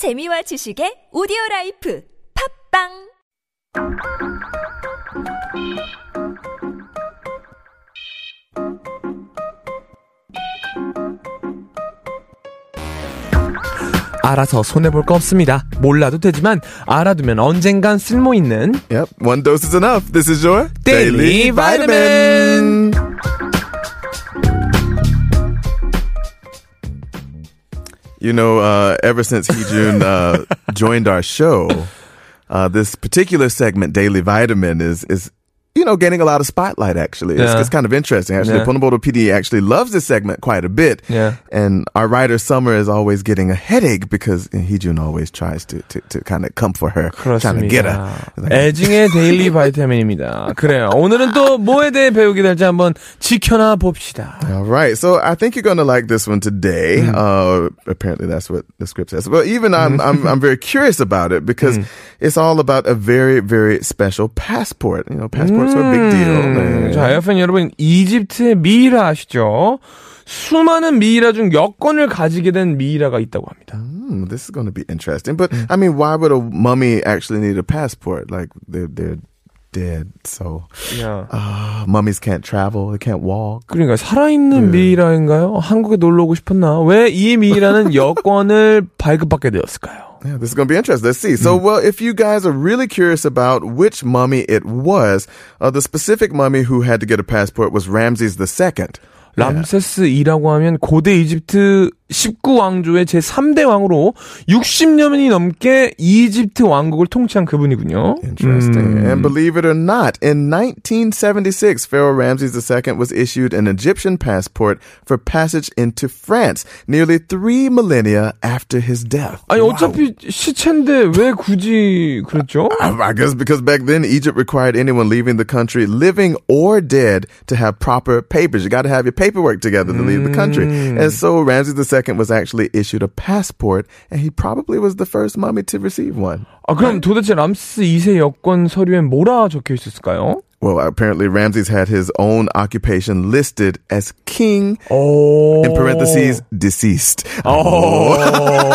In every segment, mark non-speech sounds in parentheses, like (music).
재미와 지식의 오디오 라이프 팝빵 알아서 손해볼 거 없습니다. 몰라도 되지만 알아두면 언젠간 쓸모 있는 Yep, one dose is enough. This is your Daily Vitamin. You know, uh, ever since Heejun uh, (laughs) joined our show, uh, this particular segment, Daily Vitamin, is is you know getting a lot of spotlight. Actually, it's, Yeah. it's kind of interesting. Actually, Yeah. Ponobodo PD actually loves this segment quite a bit. Yeah. And our writer Summer is always getting a headache because Heejun always tries to to, to kind of come for her, trying to get her. 그렇습니다. 애증의 데일리 바이타민입니다. 그래요. 오늘은 또 뭐에 대해 배우게 될지 한번 지켜나 봅시다. All right. So I think you're going to like this one today. Uh, apparently that's what the script says. But even I'm, I'm, I'm very curious about it because it's all about a very, very special passport. You know, passports Big deal. 음, 네. 자, 에어팬 여러분, 이집트의 미이라 아시죠? 수많은 미이라 중 여권을 가지게 된 미이라가 있다고 합니다. Hmm, this is going to be interesting. But I mean, why would a mummy actually need a passport? Like they're, they're dead. So, 야. uh, mummies can't travel. They can't walk. 그러니까 살아있는 미이라인가요? 한국에 놀러 오고 싶었나? 왜 이 미이라는 여권을 발급받게 되었을까요? Yeah, this is going to be interesting. Let's see. So, well, if you guys are really curious about which mummy it was, uh, the specific mummy who had to get a passport was Ramses II. 람세스 2라고 하면 고대 이집트 19왕조의 제3대 왕으로 60년이 넘게 이집트 왕국을 통치한 그분이군요. Interesting. And believe it or not, in 1976, Pharaoh Ramses II was issued an Egyptian passport for passage into France, nearly three millennia after his death. 아니 어차피 시체인데 왜 굳이 그랬죠? (laughs) I I guess because back then Egypt required anyone leaving the country, living or dead, to have proper papers. You got to have your paperwork together to leave the country. And so Ramses II was actually issued a passport, and he probably was the first mummy to receive one. 아 그럼 도대체 람스 2세 여권 서류엔 뭐라 적혀 있었을까요? Well, apparently Ramses had his own occupation listed as king, 오. in parentheses, deceased. Oh.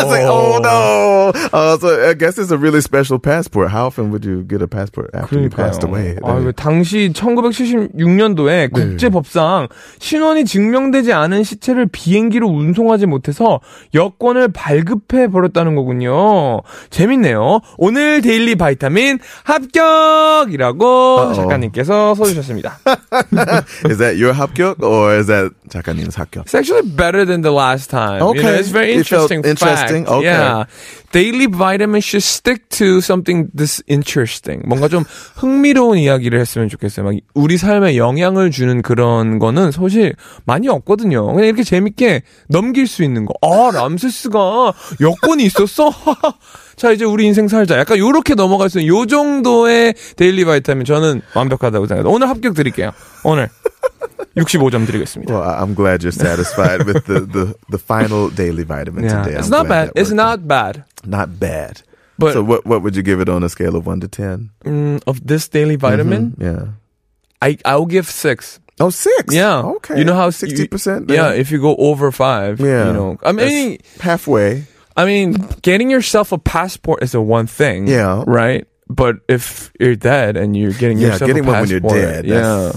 Like, oh no. Uh, so I guess it's a really special passport. How often would you get a passport after you passed away? 아, 그 당시 1976년도에 국제법상 신원이 증명되지 않은 시체를 비행기로 운송하지 못해서 여권을 발급해 버렸다는 거군요. 재밌네요. 오늘 데일리 바이타민 합격이라고 작가님께서 써주셨습니다. is that your 합격 or is that 작가님's 합격? It's actually better than the last time. You know, Okay. it's very It interesting. interesting? fact. Okay. Yeah. Daily vitamin should stick to something this interesting. 뭔가 좀 흥미로운 이야기를 했으면 좋겠어요. 막 우리 삶에 영향을 주는 그런 거는 사실 많이 없거든요. 그냥 이렇게 재밌게 넘길 수 있는 거. 아, 람세스가 여권이 있었어? 자, 이제 우리 인생 살자. 약간 요렇게 넘어갈 수 있는 요 정도의 데일리 바이타민 저는 완벽하다고 생각합니다. 오늘 합격 드릴게요. 오늘 65점 드리겠습니다. Well, I- I'm glad you're satisfied with the, the, the final daily vitamin Yeah. today. It's I'm not glad bad. that It's worked not out. bad. not bad. But- so what what would you give it on a scale of one to ten? Mm, of this daily vitamin, Yeah. I I'll give six. Oh, six. Yeah. Okay. You know how sixty percent. Yeah, if you go over five, Yeah. you know. I mean, halfway. I mean, getting yourself a passport is a one thing. Yeah. Right. But if you're dead and you're getting Yeah, yourself getting a one when you're passport, dead. yeah.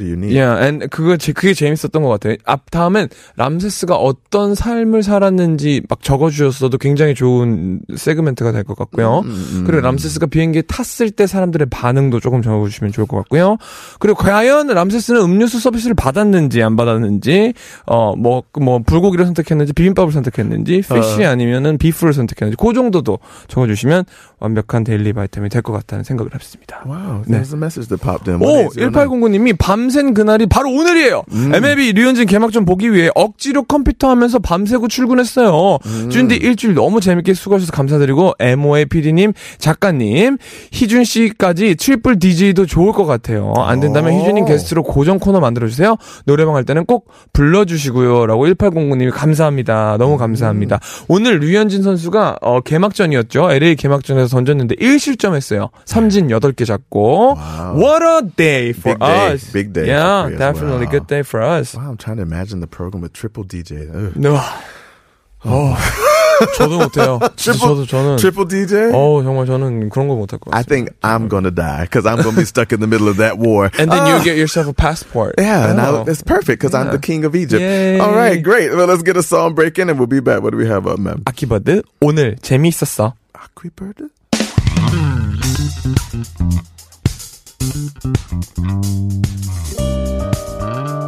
Unique. Yeah, and 그거 제 그게 재밌었던 것 같아요. 앞 다음엔 람세스가 어떤 삶을 살았는지 막 적어주셨어도 굉장히 좋은 세그멘트가 될 것 같고요. 음, 그리고 람세스가 비행기에 탔을 때 사람들의 반응도 조금 적어주시면 좋을 것 같고요. 그리고 과연 람세스는 음료수 서비스를 받았는지 안 받았는지, 어뭐뭐 뭐 불고기를 선택했는지 비빔밥을 선택했는지, fish 아니면은 beef를 선택했는지 그 정도도 적어주시면 완벽한 Daily Vitamin이 될 것 같다는 생각을 했습니다. Wow. 네. There's a message that popped in. 오, 1809. 1809님이 밤샌 그날이 바로 오늘이에요. MLB 류현진 개막전 보기 위해 억지로 컴퓨터 하면서 밤새고 출근했어요. 준디 일주일 너무 재밌게 수고하셔서 감사드리고 MOA PD님, 작가님, 희준 씨까지 triple DJ도 좋을 것 같아요. 안 된다면 오. 희준님 게스트로 고정 코너 만들어주세요. 노래방 할 때는 꼭 불러주시고요. 라고 1809님이 감사합니다. 너무 감사합니다. 오늘 류현진 선수가 어, 개막전이었죠. LA 개막전에서 던졌는데 1실점 했어요. 삼진 8개 잡고. Wow. What a day for Big day. us. Big day Yeah, definitely well. good day for us. Wow, I'm trying to imagine the program with triple DJ. Ugh. No. Oh. 저도 못해요. 진짜 저도 저는 Triple DJ? 어 정말 저는 그런 거 못할 것 I 같아요. think I'm gonna die because I'm gonna be stuck in the middle of that war. And then Ah. you get yourself a passport. Yeah, and I, Oh. it's perfect because I'm the king of Egypt. Yay. All right, great. Well, let's get a song break in and we'll be back. What do we have up, ma'am? 아키버드 오늘 재미있었어. Thank you.